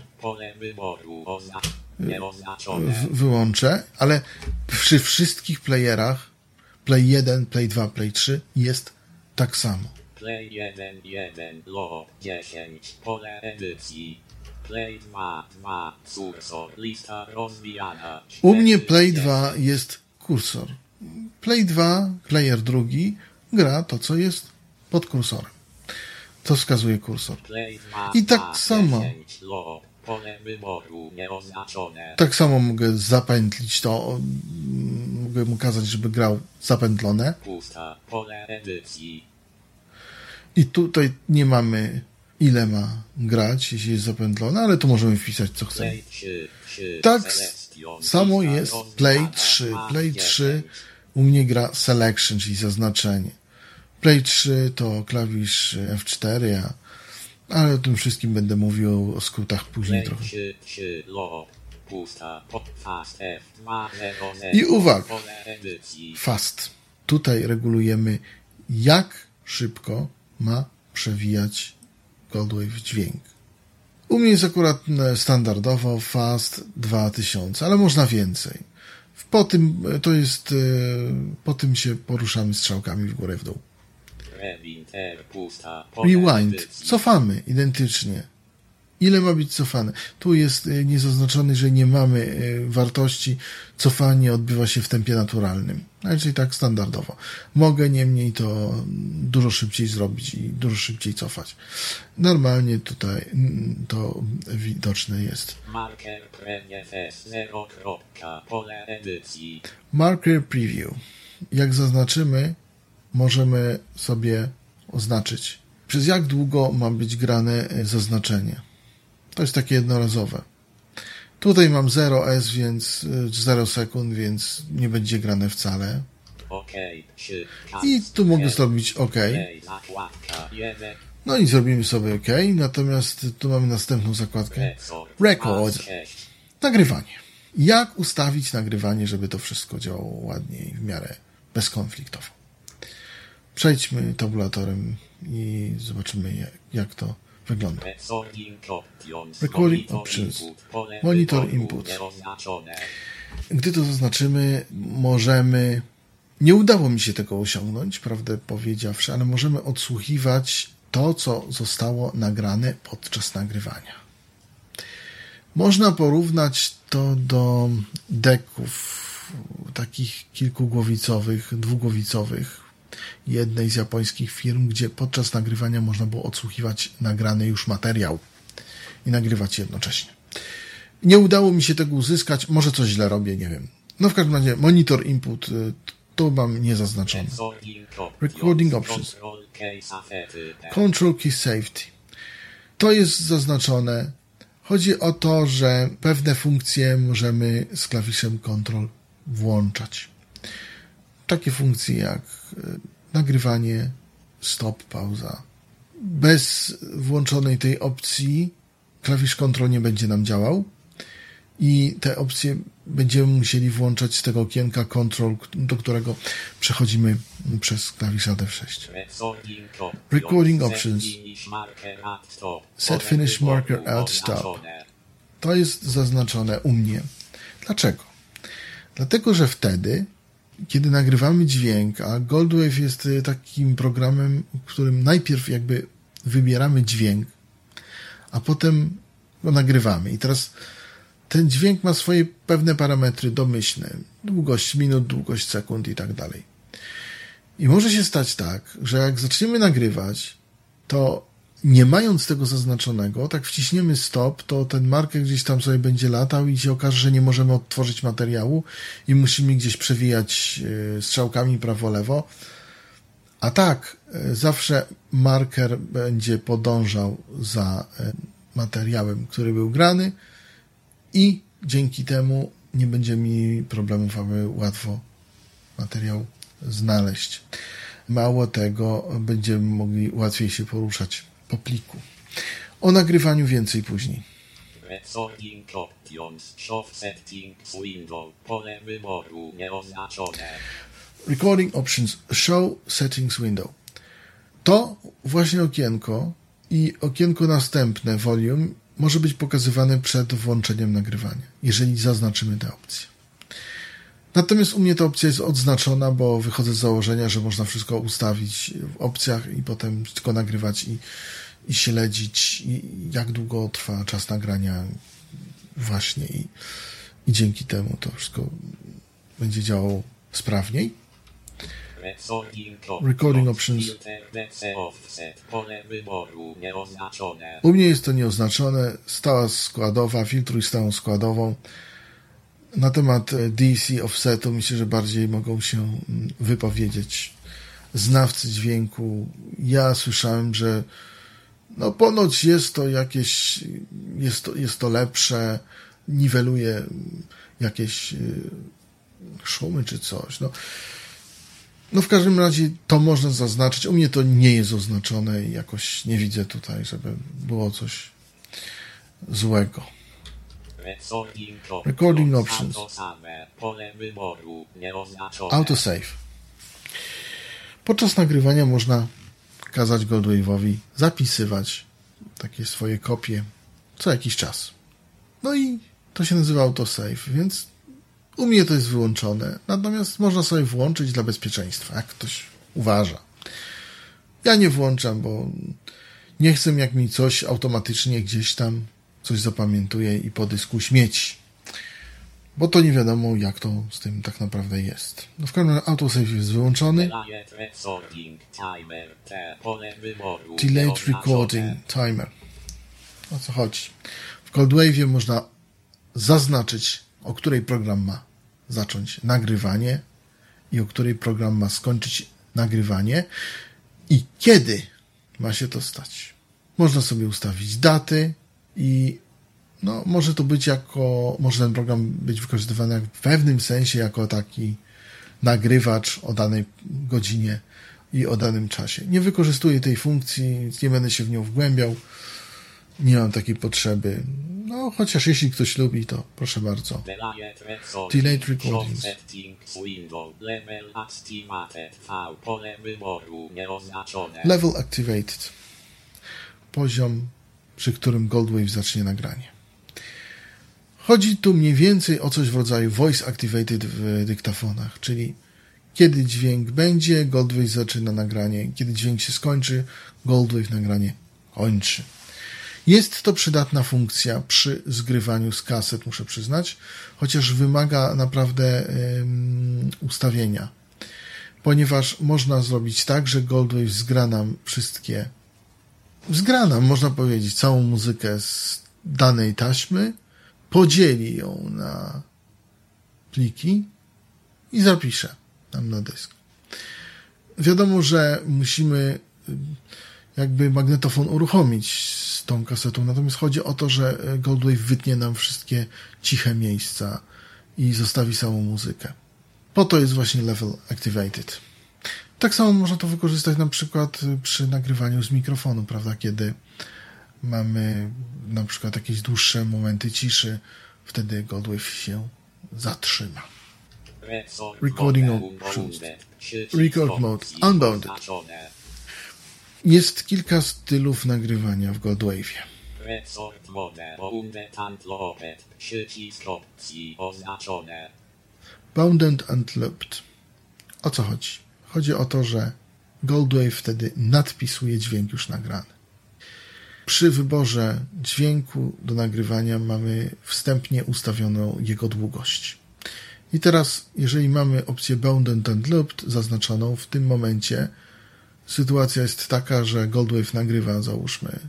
W- wyłączę, ale przy wszystkich playerach, Play 1, Play 2, Play 3 jest tak samo. Play 1, 1, lo, 10, pole edycji. Play 2, 2, cursor, lista rozwijana. U mnie Play dziesięć. 2 jest kursor. Play 2, player drugi, gra to, co jest pod kursorem. To wskazuje kursor. Play 2, I tak 2, samo. 10, lo, pole wyboru nieoznaczone. Tak samo mogę zapętlić to, mogę mu kazać, żeby grał zapętlone. Pusta, pole edycji. I tutaj nie mamy ile ma grać, jeśli jest zapętlone, ale tu możemy wpisać, co chcemy. Play 3, 3, Tak selection, samo jest Play 3. A, Play 1. 3 u mnie gra selection, czyli zaznaczenie. Play 3 to klawisz F4, ja, ale o tym wszystkim będę mówił o skrótach później Play trochę. 3, 3, lo, pusta, pod, fast F, 2, 0, 0, I uwaga. Fast. Tutaj regulujemy, jak szybko ma przewijać Goldwave dźwięk. U mnie jest akurat e, standardowo Fast 2000, ale można więcej. Po tym e, to jest, e, po tym się poruszamy strzałkami w górę w dół. Rewind. Cofamy identycznie. Ile ma być cofane? Tu jest e, niezaznaczony, że nie mamy e, wartości. Cofanie odbywa się w tempie naturalnym. Czyli tak standardowo. Mogę niemniej to dużo szybciej zrobić i dużo szybciej cofać. Normalnie tutaj to widoczne jest. Marker prefs 0. Pole edycji. Marker Preview. Jak zaznaczymy, możemy sobie oznaczyć, przez jak długo ma być grane e, zaznaczenie. To jest takie jednorazowe. Tutaj mam 0S, więc e, 0 sekund, więc nie będzie grane wcale. I tu mogę zrobić OK. OK. Zakładka 1. No i zrobimy sobie OK. Natomiast tu mamy następną zakładkę. Rekord. Record. 6. Nagrywanie. Jak ustawić nagrywanie, żeby to wszystko działało ładnie i w miarę bezkonfliktowo? Przejdźmy tabulatorem i zobaczymy, jak to wygląda. Recording options. Monitor input. Gdy to zaznaczymy, możemy. Nie udało mi się tego osiągnąć, prawdę powiedziawszy, ale możemy odsłuchiwać to, co zostało nagrane podczas nagrywania. Można porównać to do deków takich kilkugłowicowych, dwugłowicowych jednej z japońskich firm, gdzie podczas nagrywania można było odsłuchiwać nagrany już materiał i nagrywać jednocześnie. Nie udało mi się tego uzyskać, może coś źle robię, nie wiem. No w każdym razie monitor input y, to mam niezaznaczone. Recording options. Control Key Safety. To jest zaznaczone. Chodzi o to, że pewne funkcje możemy z klawiszem Control włączać. Takie funkcje jak y, nagrywanie, stop, pauza. Bez włączonej tej opcji klawisz Control nie będzie nam działał i te opcje będziemy musieli włączać z tego okienka Control, do którego przechodzimy przez klawisz Alt F6. Recording options. Set finish marker at stop. To jest zaznaczone u mnie. Dlaczego? Dlatego, że wtedy, kiedy nagrywamy dźwięk, a Goldwave jest y, takim programem, w którym najpierw jakby wybieramy dźwięk, a potem go nagrywamy. I teraz ten dźwięk ma swoje pewne parametry domyślne. Długość minut, długość sekund i tak dalej. I może się stać tak, że jak zaczniemy nagrywać, to nie mając tego zaznaczonego, tak wciśniemy stop, to ten marker gdzieś tam sobie będzie latał i się okaże, że nie możemy odtworzyć materiału i musimy gdzieś przewijać y, strzałkami prawo-lewo. A tak, y, zawsze marker będzie podążał za y, materiałem, który był grany i dzięki temu nie będziemy mieli problemów, aby łatwo materiał znaleźć. Mało tego, będziemy mogli łatwiej się poruszać po pliku. O nagrywaniu więcej później. Recording options. Show settings window. Pole wyboru nieoznaczone. Recording Options Show Settings Window. To właśnie okienko i okienko następne Volume może być pokazywane przed włączeniem nagrywania, jeżeli zaznaczymy tę opcję. Natomiast u mnie ta opcja jest odznaczona, bo wychodzę z założenia, że można wszystko ustawić w opcjach i potem tylko nagrywać i, i śledzić, i jak długo trwa czas nagrania właśnie i, i dzięki temu to wszystko będzie działało sprawniej. Recording options. U mnie jest to nieoznaczone. Stała składowa, filtruj stałą składową. Na temat e, DC offsetu myślę, że bardziej mogą się mm, wypowiedzieć znawcy dźwięku. Ja słyszałem, że no ponoć jest to jakieś, jest to, jest to lepsze, niweluje mm, jakieś y, szumy czy coś. No, no w każdym razie to można zaznaczyć. U mnie to nie jest oznaczone i jakoś nie widzę tutaj, żeby było coś złego. Recording options. Recording same. Wyboru. Autosave. Podczas nagrywania można kazać Goldwave'owi zapisywać takie swoje kopie co jakiś czas. No i to się nazywa autosave, więc u mnie to jest wyłączone. Natomiast można sobie włączyć dla bezpieczeństwa, jak ktoś uważa. Ja nie włączam, bo nie chcę, jak mi coś automatycznie gdzieś tam coś zapamiętuje i po dysku śmieci. Bo to nie wiadomo, jak to z tym tak naprawdę jest. No w każdym razie autosave jest wyłączony. Delayed recording timer. O co chodzi? W Coldwave'ie można zaznaczyć, o której program ma zacząć nagrywanie i o której program ma skończyć nagrywanie i kiedy ma się to stać. Można sobie ustawić daty i no, może to być jako, może ten program być wykorzystywany w pewnym sensie jako taki nagrywacz o danej godzinie i o danym czasie. Nie wykorzystuję tej funkcji, nie będę się w nią wgłębiał. Nie mam takiej potrzeby. No, chociaż jeśli ktoś lubi, to proszę bardzo. Delayed recordings. Level activated. Poziom, przy którym Goldwave zacznie nagranie. Chodzi tu mniej więcej o coś w rodzaju voice activated w dyktafonach, czyli kiedy dźwięk będzie, Goldwave zaczyna nagranie, kiedy dźwięk się skończy, Goldwave nagranie kończy. Jest to przydatna funkcja przy zgrywaniu z kaset, muszę przyznać, chociaż wymaga naprawdę um, ustawienia, ponieważ można zrobić tak, że Goldwave zgra nam wszystkie, zgra nam, można powiedzieć, całą muzykę z danej taśmy, podzieli ją na pliki i zapisze nam na dysk. Wiadomo, że musimy jakby magnetofon uruchomić z tą kasetą, natomiast chodzi o to, że Goldwave wytnie nam wszystkie ciche miejsca i zostawi samą muzykę. Po to jest właśnie level activated. Tak samo można to wykorzystać na przykład przy nagrywaniu z mikrofonu, prawda, kiedy mamy na przykład jakieś dłuższe momenty ciszy, wtedy Goldwave się zatrzyma. Recording on Record mode unbounded. Jest kilka stylów nagrywania w Goldwave'ie. Bounded and looped. O co chodzi? Chodzi o to, że Goldwave wtedy nadpisuje dźwięk już nagrany. Przy wyborze dźwięku do nagrywania mamy wstępnie ustawioną jego długość. I teraz, jeżeli mamy opcję Bounded and Looped zaznaczoną, w tym momencie sytuacja jest taka, że Goldwave nagrywa, załóżmy,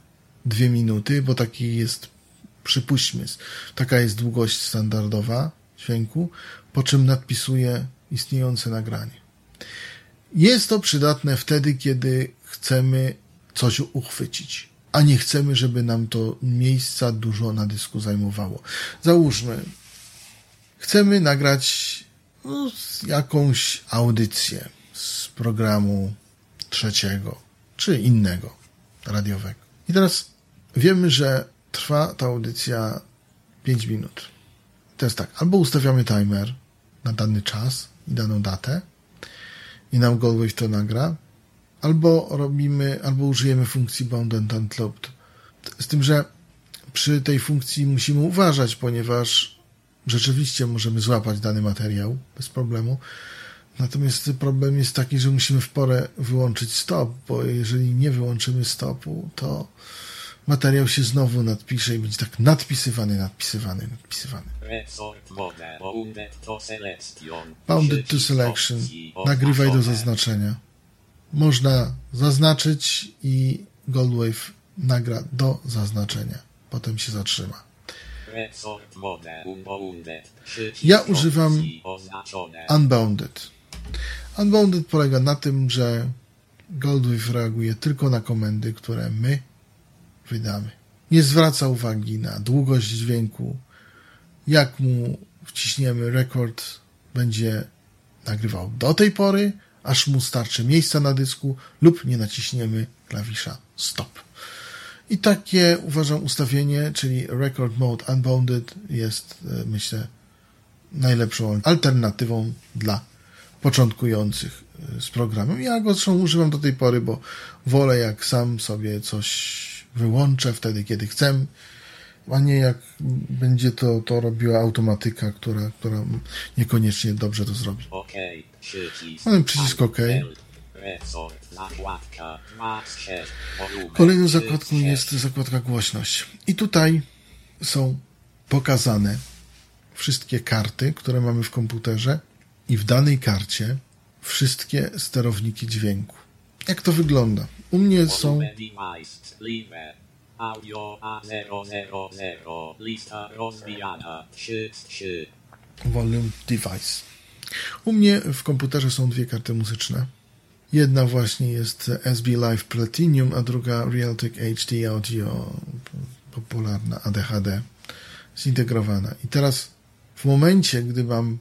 dwie minuty, bo taki jest, przypuśćmy, taka jest długość standardowa dźwięku, po czym nadpisuje istniejące nagranie. Jest to przydatne wtedy, kiedy chcemy coś uchwycić, a nie chcemy, żeby nam to miejsca dużo na dysku zajmowało. Załóżmy, chcemy nagrać no, jakąś audycję z programu trzeciego czy innego radiowego. I teraz wiemy, że trwa ta audycja 5 minut. To jest tak, albo ustawiamy timer na dany czas i daną datę i nam Goldwave to nagra, albo robimy, albo użyjemy funkcji Bounded and Looped. Z tym, że przy tej funkcji musimy uważać, ponieważ rzeczywiście możemy złapać dany materiał bez problemu, Natomiast problem jest taki, że musimy w porę wyłączyć stop, bo jeżeli nie wyłączymy stopu, to materiał się znowu nadpisze i będzie tak nadpisywany, nadpisywany, nadpisywany. Bounded to selection. Nagrywaj do zaznaczenia. Można zaznaczyć i Goldwave nagra do zaznaczenia. Potem się zatrzyma. Ja używam Unbounded. Unbounded polega na tym, że Goldwave reaguje tylko na komendy, które my wydamy. Nie zwraca uwagi na długość dźwięku. Jak mu wciśniemy rekord, będzie nagrywał do tej pory, aż mu starczy miejsca na dysku, lub nie naciśniemy klawisza stop. I takie uważam ustawienie, czyli Record Mode Unbounded jest, e, myślę, najlepszą alternatywą dla początkujących e, z programem. Ja go zresztą używam do tej pory, bo wolę jak sam sobie coś wyłączę wtedy, kiedy chcę a nie jak będzie to, to robiła automatyka, która, która niekoniecznie dobrze to zrobi. OK. Przycisk. Mamy przycisk OK. Resort. Zakładka. Max 6. Wolumen. Kolejną zakładką 6. jest zakładka głośność. I tutaj są pokazane wszystkie karty, które mamy w komputerze i w danej karcie wszystkie sterowniki dźwięku. Jak to wygląda? U mnie są. Audio A000. Lista rozwijana. 3 3. Volume Device. U mnie w komputerze są dwie karty muzyczne. Jedna właśnie jest SB Live Platinum, a druga Realtek HD Audio, popularna ADHD, zintegrowana. I teraz w momencie, gdy mam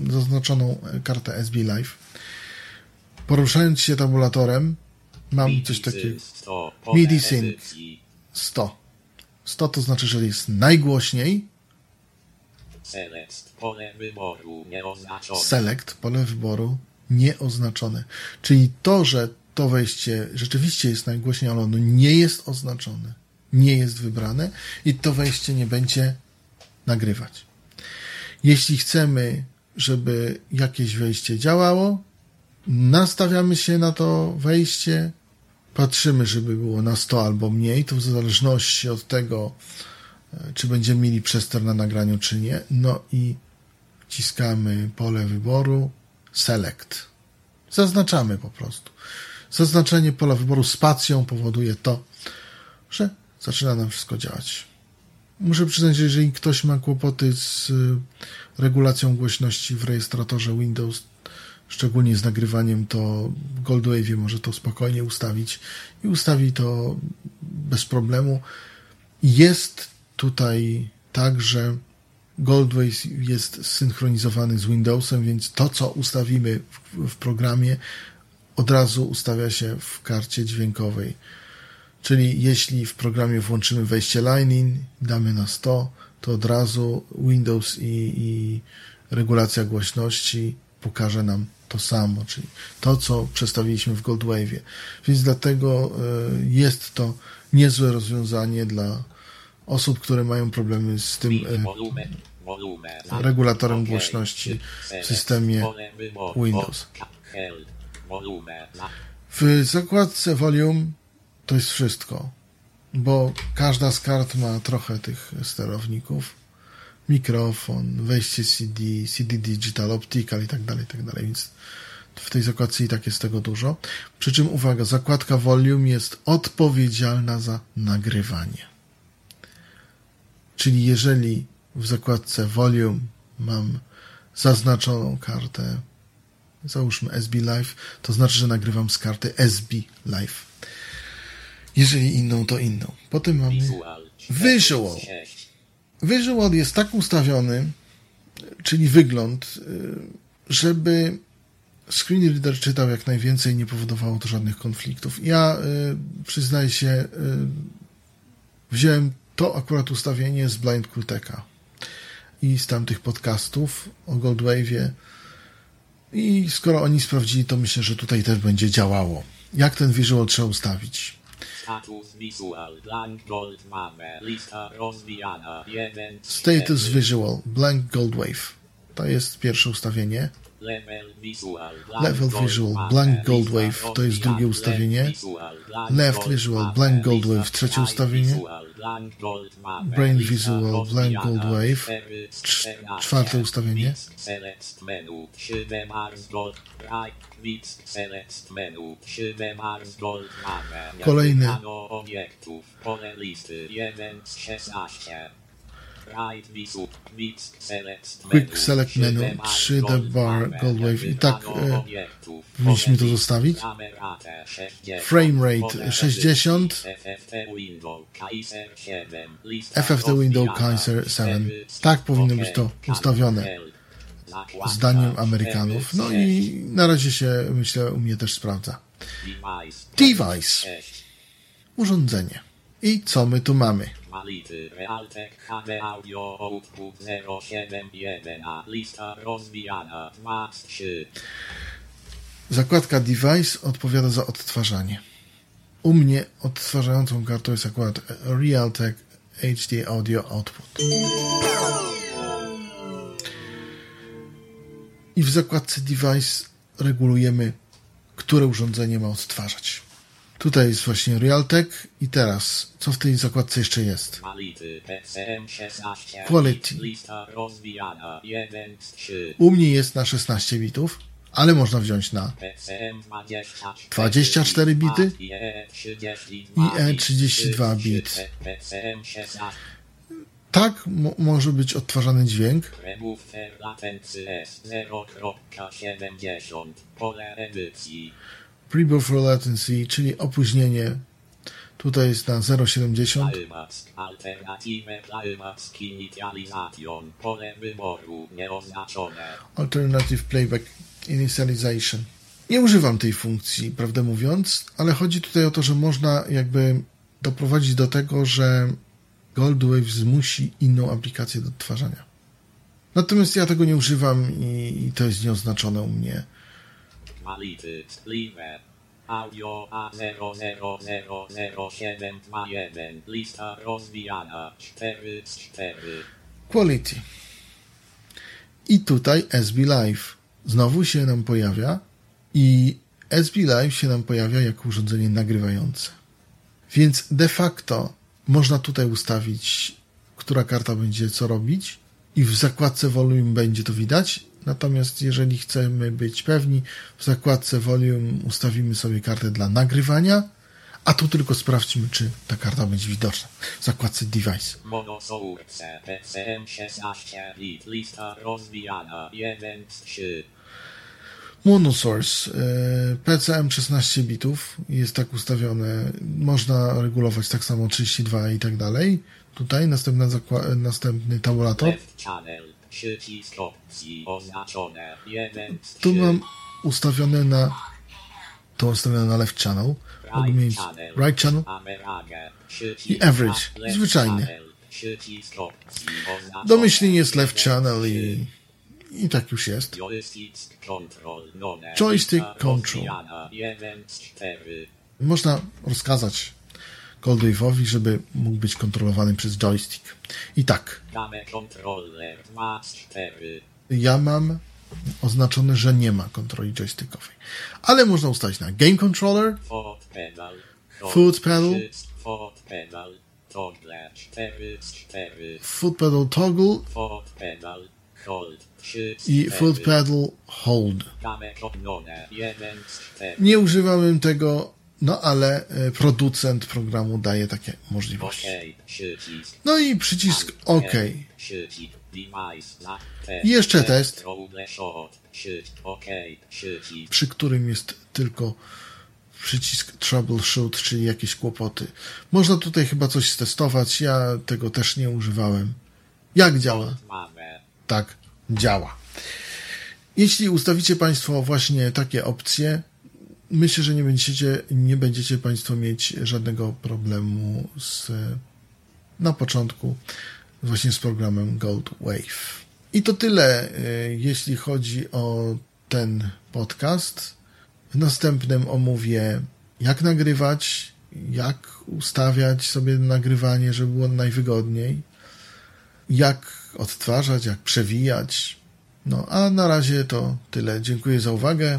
zaznaczoną kartę SB Live, poruszając się tabulatorem, mam coś takiego 100. MIDI sync. edycji. 100. 100 to znaczy, że jest najgłośniej, Select. Pole wyboru nieoznaczone. select, pole wyboru nieoznaczone. Czyli to, że to wejście rzeczywiście jest najgłośniej, ale ono nie jest oznaczone, nie jest wybrane i to wejście nie będzie nagrywać. Jeśli chcemy, żeby jakieś wejście działało, nastawiamy się na to wejście, patrzymy, żeby było na 100 albo mniej, to w zależności od tego, e, czy będziemy mieli przester na nagraniu, czy nie. No i wciskamy pole wyboru, select. Zaznaczamy po prostu. Zaznaczenie pola wyboru spacją powoduje to, że zaczyna nam wszystko działać. Muszę przyznać, że jeżeli ktoś ma kłopoty z y, regulacją głośności w rejestratorze Windows, szczególnie z nagrywaniem, to w Goldwave'ie może to spokojnie ustawić i ustawi to bez problemu. Jest tutaj tak, że Goldwave jest zsynchronizowany z Windowsem, więc to, co ustawimy w, w programie, od razu ustawia się w karcie dźwiękowej. Czyli jeśli w programie włączymy wejście line-in, damy na 100, to od razu Windows i, i regulacja głośności pokaże nam to samo, czyli to, co przestawiliśmy w Goldwave'ie. Więc dlatego y, jest to niezłe rozwiązanie dla osób, które mają problemy z tym. Wolumen. regulatorem głośności w systemie. Windows. W zakładce Volume to jest wszystko, bo każda z kart ma trochę tych sterowników. Mikrofon, wejście CD, CD Digital, Optical i tak dalej, i tak dalej, więc w tej zakładce i tak jest tego dużo. Przy czym uwaga, zakładka Volume jest odpowiedzialna za nagrywanie. Czyli jeżeli w zakładce Volume mam zaznaczoną kartę załóżmy SB Live, to znaczy, że nagrywam z karty SB Live. Jeżeli inną, to inną. Potem mamy Visual. Visual. Jest tak ustawiony, czyli wygląd, y, żeby screen reader czytał jak najwięcej, nie powodowało to żadnych konfliktów. Ja y, przyznaję się, y, wziąłem to akurat ustawienie z Blind Kulteka i z tamtych podcastów o Goldwave'ie i skoro oni sprawdzili, to myślę, że tutaj też będzie działało. Jak ten visual trzeba ustawić? Status visual. Blank gold mamy. Lista rozwijana. Jeden. Status visual, blank gold wave. To jest pierwsze ustawienie. Level visual. Blank gold wave, to jest drugie ustawienie. Left visual. Blank gold wave, trzecie ustawienie. Brain visual, blank gold wave. Cz- czwarte ustawienie. Mix select menu. 7 Mars gold. Right. Mix select menu. 7 Mars gold mamy. Kolejny. Quick select menu, 7 Mars 3D gold bar, mamy. gold wave. I tak, e, powinniśmy to zostawić. Kameratę 60. Frame rate Pole 60. FFT window Kaiser 7. Lista FFT window rozwijana. Kaiser 7. Cztery. Tak powinno być to ustawione. Zdaniem Amerykanów. No i na razie się, myślę, u mnie też sprawdza. Device. Urządzenie. I co my tu mamy? Mality Realtek HD Audio Output 071 a lista rozwijana 2 z 3. Zakładka Device odpowiada za odtwarzanie. U mnie odtwarzającą kartą jest akurat Realtek HD Audio Output. I w zakładce Device regulujemy, które urządzenie ma odtwarzać. Tutaj jest właśnie Realtek i teraz, co w tej zakładce jeszcze jest? Quality. U mnie jest na 16 bitów, ale można wziąć na 24 bity i E32 bit. Tak może być odtwarzany dźwięk. Pre-buffer latency, czyli opóźnienie. Tutaj jest na 0,70. Alternative Playback Initialization. Nie używam tej funkcji, prawdę mówiąc, ale chodzi tutaj o to, że można jakby doprowadzić do tego, że Goldwave zmusi inną aplikację do odtwarzania. Natomiast ja tego nie używam i, i to jest nieoznaczone u mnie. Audio A0000721 lista rozwijana 4 z 4. Quality. I tutaj SB Live znowu się nam pojawia i SB Live się nam pojawia jako urządzenie nagrywające. Więc de facto można tutaj ustawić, która karta będzie co robić i w zakładce Volume będzie to widać. Natomiast jeżeli chcemy być pewni, w zakładce Volume ustawimy sobie kartę dla nagrywania, a tu tylko sprawdźmy, czy ta karta będzie widoczna w zakładce Device. Monosource PCM16 lista rozwijana 1 3 Monosource PCM 16 bitów jest tak ustawione. Można regulować tak samo 32 i tak dalej. Tutaj następna następny tabulator. Tu mam ustawione na to ustawione na left channel. Mogę mieć right channel i average. Zwyczajnie. Domyślnie jest left channel i i tak już jest. Joystick Control. Można rozkazać Goldwave'owi, żeby mógł być kontrolowany przez joystick. I tak. Ja mam oznaczone, że nie ma kontroli joystickowej. Ale można ustawić na Game Controller, Foot Pedal, Foot Pedal Toggle, i foot pedal hold. Nie używałem tego, no ale e, producent programu daje takie możliwości. No i przycisk OK. I jeszcze test, przy którym jest tylko przycisk troubleshoot, czyli jakieś kłopoty. Można tutaj chyba coś stestować, ja tego też nie używałem. Jak działa? Tak działa. Jeśli ustawicie Państwo właśnie takie opcje, myślę, że nie będziecie, nie będziecie Państwo mieć żadnego problemu z, na początku właśnie z programem Gold Wave. I to tyle, y, jeśli chodzi o ten podcast. W następnym omówię, jak nagrywać, jak ustawiać sobie nagrywanie, żeby było najwygodniej, jak odtwarzać, jak przewijać. No a na razie to tyle. Dziękuję za uwagę.